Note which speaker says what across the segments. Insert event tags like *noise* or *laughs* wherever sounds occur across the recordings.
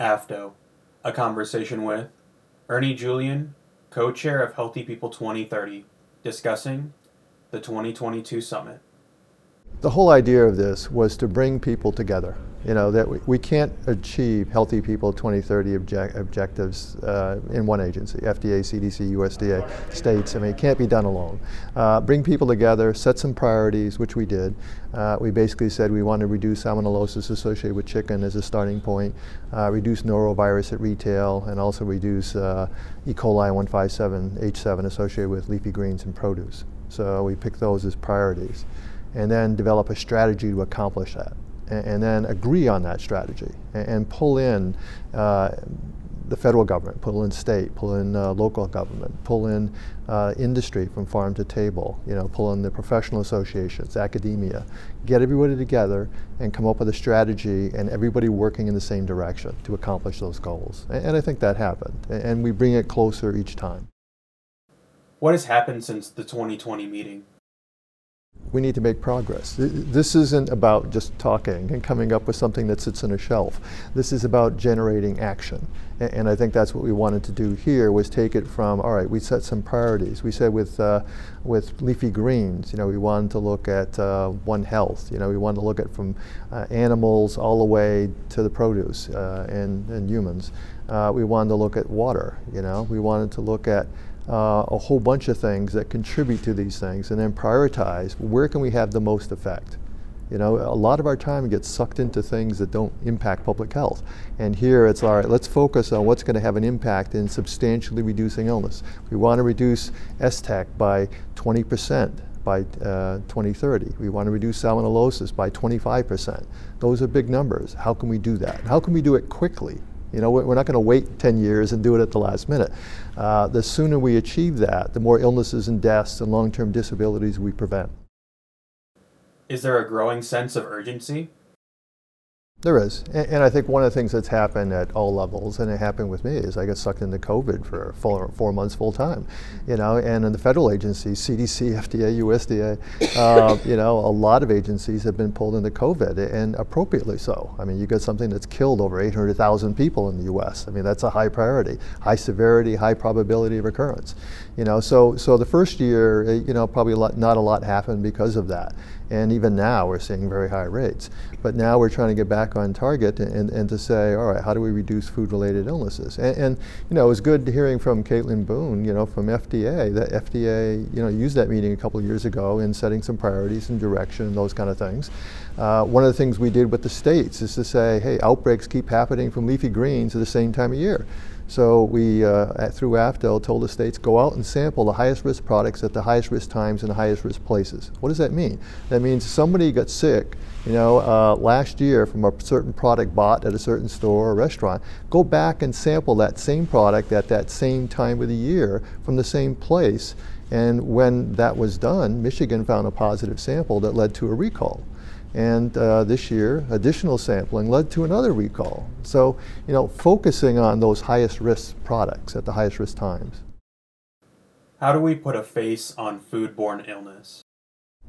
Speaker 1: AFDO, a conversation with Ernie Julian, co chair of Healthy People 2030, discussing the 2022 summit.
Speaker 2: The whole idea of this was to bring people together you know, that we, we can't achieve healthy people 2030 object, objectives uh, in one agency, FDA, CDC, USDA, states. I mean, it can't be done alone. Uh, bring people together, set some priorities, which we did. Uh, we basically said we want to reduce salmonellosis associated with chicken as a starting point, uh, reduce norovirus at retail, and also reduce uh, E. coli 157H7 associated with leafy greens and produce. So we picked those as priorities. And then develop a strategy to accomplish that and, and then agree on that strategy and, and pull in uh, the federal government, pull in state, pull in uh, local government, pull in uh, industry from farm to table, you know, pull in the professional associations, academia, get everybody together and come up with a strategy and everybody working in the same direction to accomplish those goals. And, and I think that happened. And, and we bring it closer each time.
Speaker 1: What has happened since the 2020 meeting?
Speaker 2: We need to make progress. This isn't about just talking and coming up with something that sits on a shelf. This is about generating action. And I think that's what we wanted to do here was take it from, all right, we set some priorities. We said with, uh, with leafy greens, you know, we wanted to look at uh, One Health. You know, we wanted to look at from uh, animals all the way to the produce uh, and, and humans. Uh, we wanted to look at water, you know. We wanted to look at uh, a whole bunch of things that contribute to these things and then prioritize where can we have the most effect. You know, a lot of our time gets sucked into things that don't impact public health. And here it's all right, let's focus on what's going to have an impact in substantially reducing illness. We want to reduce STEC by 20% by uh, 2030. We want to reduce salmonellosis by 25%. Those are big numbers. How can we do that? How can we do it quickly? You know, we're not going to wait 10 years and do it at the last minute. Uh, the sooner we achieve that, the more illnesses and deaths and long-term disabilities we prevent.
Speaker 1: Is there a growing sense of urgency?
Speaker 2: There is, and, and, I think one of the things that's happened at all levels, and it happened with me, is I got sucked into COVID for four, four months full time, you know, and in the federal agencies, *laughs* CDC, FDA, USDA, uh, you know, a lot of agencies have been pulled into COVID, and appropriately so. I mean, you got something that's killed over 800,000 people in the U.S. I mean, that's a high priority, high severity, high probability of occurrence, you know. So, so the first year, eh, you know, probably a lot, not a lot happened because of that. And even now, we're seeing very high rates. But now we're trying to get back on target and, and to say, all right, how do we reduce food-related illnesses? And, and, you know, it was good hearing from Caitlin Boone, you know, from FDA, that FDA, you know, used that meeting a couple of years ago in setting some priorities and direction and those kind of things. Uh, one of the things we did with the states is to say, hey, outbreaks keep happening from leafy greens at the same time of year. So we, uh, through AFDO, told the states, go out and sample the highest risk products at the highest risk times and the highest risk places. What does that mean? That means somebody got sick, you know, uh, last year from a certain product bought at a certain store or restaurant. Go back and sample that same product at that same time of the year from the same place. And when that was done, Michigan found a positive sample that led to a recall. And uh, this year, additional sampling led to another recall. So, you know, focusing on those highest risk products at the highest risk times.
Speaker 1: How do we put a face on foodborne illness?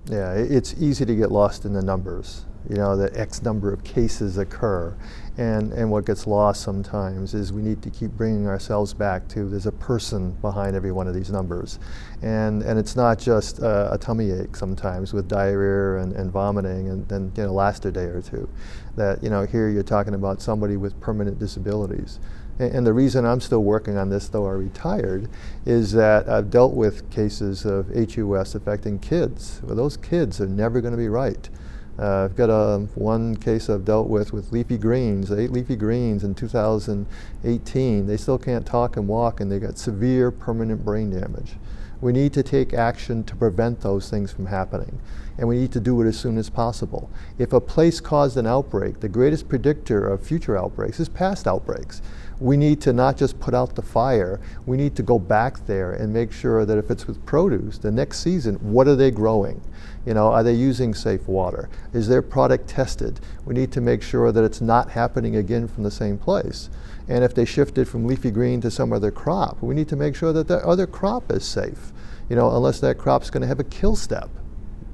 Speaker 2: Yeah, it's easy to get lost in the numbers. You know, that X number of cases occur. And, and what gets lost sometimes is we need to keep bringing ourselves back to there's a person behind every one of these numbers. And, and it's not just uh, a tummy ache sometimes with diarrhea and, and vomiting and then you know, last a day or two. That, you know, here you're talking about somebody with permanent disabilities. And, and the reason I'm still working on this, though I retired, is that I've dealt with cases of HUS affecting kids. Well, those kids are never going to be right. Uh, I've got a, one case I've dealt with with leafy greens. They ate leafy greens in 2018. They still can't talk and walk, and they got severe permanent brain damage. We need to take action to prevent those things from happening, and we need to do it as soon as possible. If a place caused an outbreak, the greatest predictor of future outbreaks is past outbreaks. We need to not just put out the fire, we need to go back there and make sure that if it's with produce, the next season, what are they growing? You know, are they using safe water? Is their product tested? We need to make sure that it's not happening again from the same place. And if they shifted from leafy green to some other crop, we need to make sure that that other crop is safe. You know, unless that crop's going to have a kill step.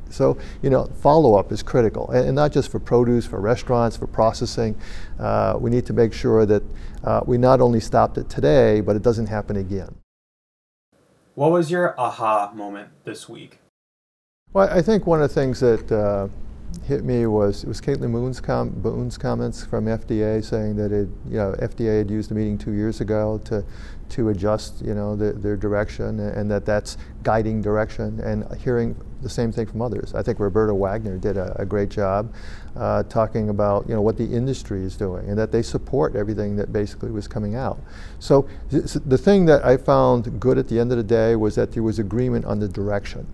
Speaker 2: So, you know, follow up is critical, and, and, not just for produce, for restaurants, for processing. Uh, we need to make sure that uh, we not only stopped it today, but it doesn't happen again.
Speaker 1: What was your aha moment this week?
Speaker 2: Well, I think one of the things that uh, hit me was it was Caitlin Boone's, com- Boone's comments from FDA saying that it, you know, FDA had used a meeting two years ago to to adjust, you know, the, their direction, and that that's guiding direction. And hearing the same thing from others. I think Roberta Wagner did a, a great job uh, talking about, you know, what the industry is doing, and that they support everything that basically was coming out. So th- the thing that I found good at the end of the day was that there was agreement on the direction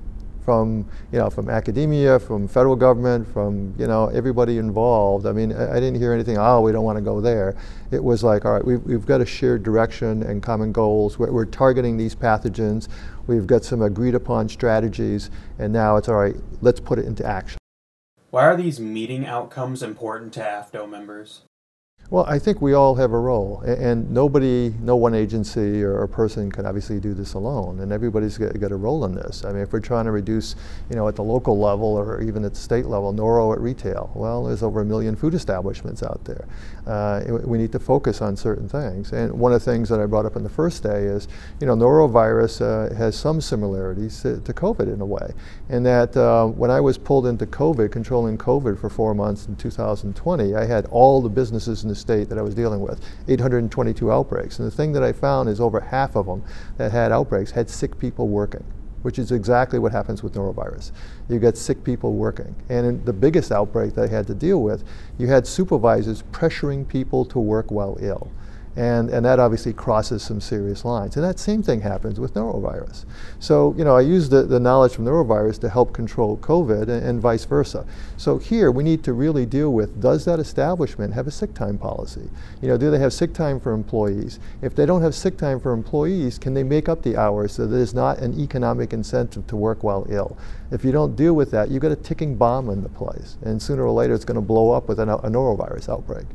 Speaker 2: from you know from academia, from federal government, from you know everybody involved. I mean, I, I didn't hear anything. Oh, we don't want to go there. It was like, all right, we've, we've got a shared direction and common goals. We're, we're targeting these pathogens. We've got some agreed upon strategies, and now it's all right. Let's put it into action.
Speaker 1: Why are these meeting outcomes important to AFDO members?
Speaker 2: Well, I think we all have a role, and nobody, no one agency or, person can obviously do this alone, and everybody's got, got, a role in this. I mean, if we're trying to reduce, you know, at the local level or even at the state level, noro at retail, well, there's over a million food establishments out there. Uh, we need to focus on certain things, and one of the things that I brought up in the first day is, you know, norovirus uh, has some similarities to, to, COVID in a way, in that uh, when I was pulled into COVID, controlling COVID for four months in 2020, I had all the businesses in the state that I was dealing with, 822 outbreaks. And the thing that I found is over half of them that had outbreaks had sick people working which is exactly what happens with norovirus. You get sick people working. And the biggest outbreak that I had to deal with, you had supervisors pressuring people to work while ill. And, and that obviously crosses some serious lines. And that same thing happens with norovirus. So, you know, I use the, the knowledge from norovirus to help control COVID and, and, vice versa. So here we need to really deal with, does that establishment have a sick time policy? You know, do they have sick time for employees? If they don't have sick time for employees, can they make up the hours so that there's not an economic incentive to work while ill? If you don't deal with that, you've got a ticking bomb in the place. And sooner or later it's going to blow up with a norovirus outbreak.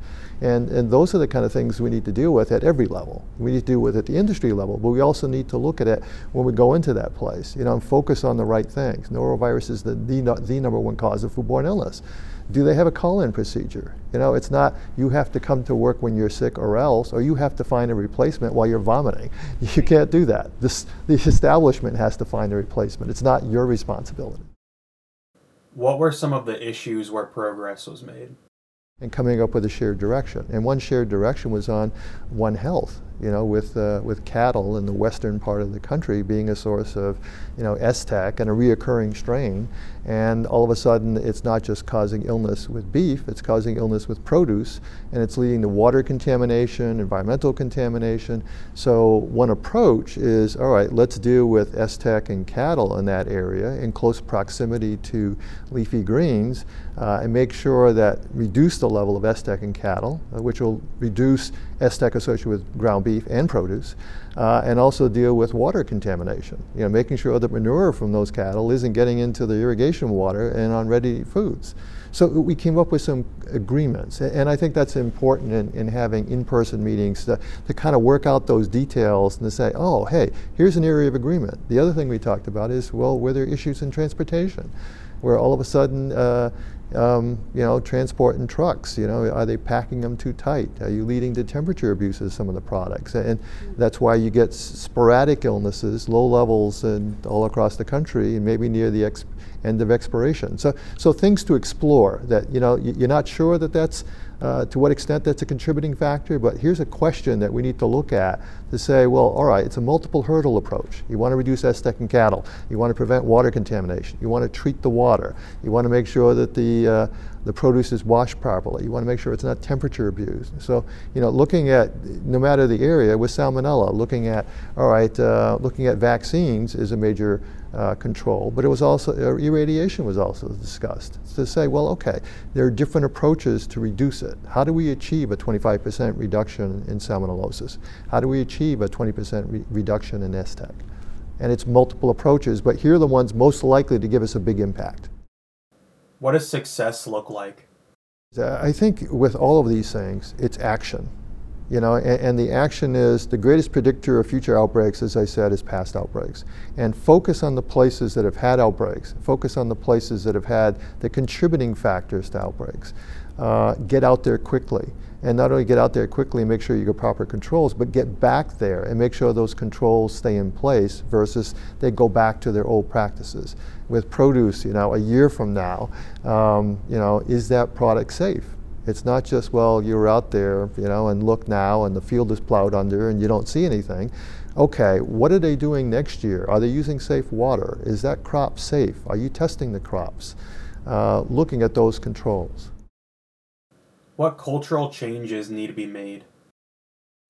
Speaker 2: And, and those are the kind of things we need to deal with at every level. We need to deal with at the industry level, but we also need to look at it when we go into that place, you know, and focus on the right things. Norovirus is the, the, the number one cause of foodborne illness. Do they have a call-in procedure? You know, it's not you have to come to work when you're sick or else, or you have to find a replacement while you're vomiting. *laughs* You can't do that. This, the establishment has to find a replacement. It's not your responsibility.
Speaker 1: What were some of the issues where progress was made?
Speaker 2: And coming up with a shared direction. And one shared direction was on One Health, you know, with, uh, with cattle in the western part of the country being a source of, you know, STEC and a reoccurring strain. And all of a sudden, it's not just causing illness with beef, it's causing illness with produce, and it's leading to water contamination, environmental contamination. So one approach is, all right, let's deal with STEC and cattle in that area in close proximity to leafy greens uh, and make sure that reduce the level of STEC in cattle, uh, which will reduce STEC associated with ground beef and produce, uh, and also deal with water contamination. You know, making sure that manure from those cattle isn't getting into the irrigation water and on ready foods. So we came up with some agreements, and I think that's important in, in having in-person meetings to, to kind of work out those details and to say, oh, hey, here's an area of agreement. The other thing we talked about is, well, were there issues in transportation? Where all of a sudden, uh, um, you know, transporting trucks. You know, are they packing them too tight? Are you leading to temperature abuse of some of the products? And that's why you get sporadic illnesses, low levels, and all across the country, and maybe near the end of expiration. So, so things to explore. That you know, you're not sure that that's uh, to what extent that's a contributing factor, but here's a question that we need to look at to say, well, all right, it's a multiple hurdle approach. You want to reduce STEC in cattle. You want to prevent water contamination. You want to treat the water. You want to make sure that the uh, the produce is washed properly. You want to make sure it's not temperature abused. So, you know, looking at no matter the area with salmonella, looking at all right, uh, looking at vaccines is a major uh, control, but it was also uh, irradiation was also discussed to say, well, okay, there are different approaches to reduce it. How do we achieve a 25% reduction in salmonellosis? How do we achieve a 20% re reduction in STEC? And it's multiple approaches, but here are the ones most likely to give us a big impact.
Speaker 1: What does success look like?
Speaker 2: I think with all of these things, it's action. You know, and, and, the action is the greatest predictor of future outbreaks, as I said, is past outbreaks. And focus on the places that have had outbreaks. Focus on the places that have had the contributing factors to outbreaks. Uh, get out there quickly. And not only get out there quickly and make sure you get proper controls, but get back there and make sure those controls stay in place versus they go back to their old practices. With produce, you know, a year from now, um, you know, is that product safe? It's not just, well, you're out there, you know, and look now and the field is plowed under and you don't see anything. Okay, what are they doing next year? Are they using safe water? Is that crop safe? Are you testing the crops? Uh, looking at those controls.
Speaker 1: What cultural changes need to be made?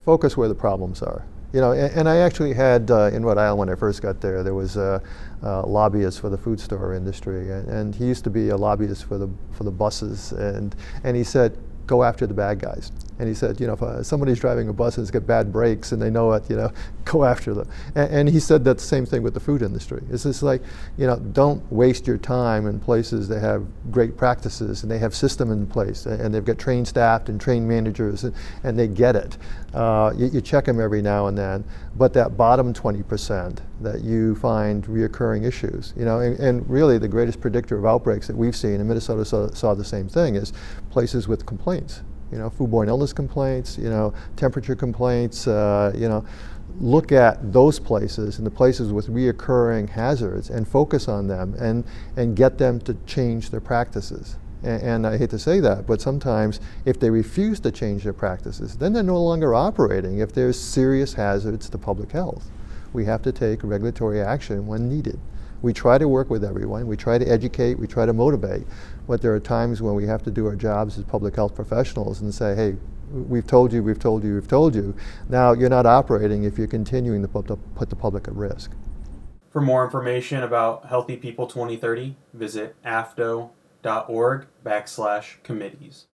Speaker 2: Focus where the problems are. You know, and, and I actually had uh, in Rhode Island when I first got there, there was a, a lobbyist for the food store industry, and, and, he used to be a lobbyist for the for the buses, and and he said, go after the bad guys. And he said, you know, if uh, somebody's driving a bus and it's got bad brakes and they know it, you know, *laughs* go after them. And, and he said that the same thing with the food industry. It's just like, you know, don't waste your time in places that have great practices and they have system in place and they've got trained staff and trained managers and, and they get it. Uh, you, you, check them every now and then, but that bottom 20% that you find reoccurring issues, you know, and, and really the greatest predictor of outbreaks that we've seen, and Minnesota saw, saw the same thing, is places with complaints you know, foodborne illness complaints, you know, temperature complaints, uh, you know, look at those places and the places with reoccurring hazards and focus on them and, and get them to change their practices. And, and, I hate to say that, but sometimes if they refuse to change their practices, then they're no longer operating if there's serious hazards to public health. We have to take regulatory action when needed. We try to work with everyone, we try to educate, we try to motivate, but there are times when we have to do our jobs as public health professionals and say, hey, we've told you, we've told you, we've told you. Now you're not operating if you're continuing to put the, public at risk.
Speaker 1: For more information about Healthy People 2030, visit afdo.org backslash committees.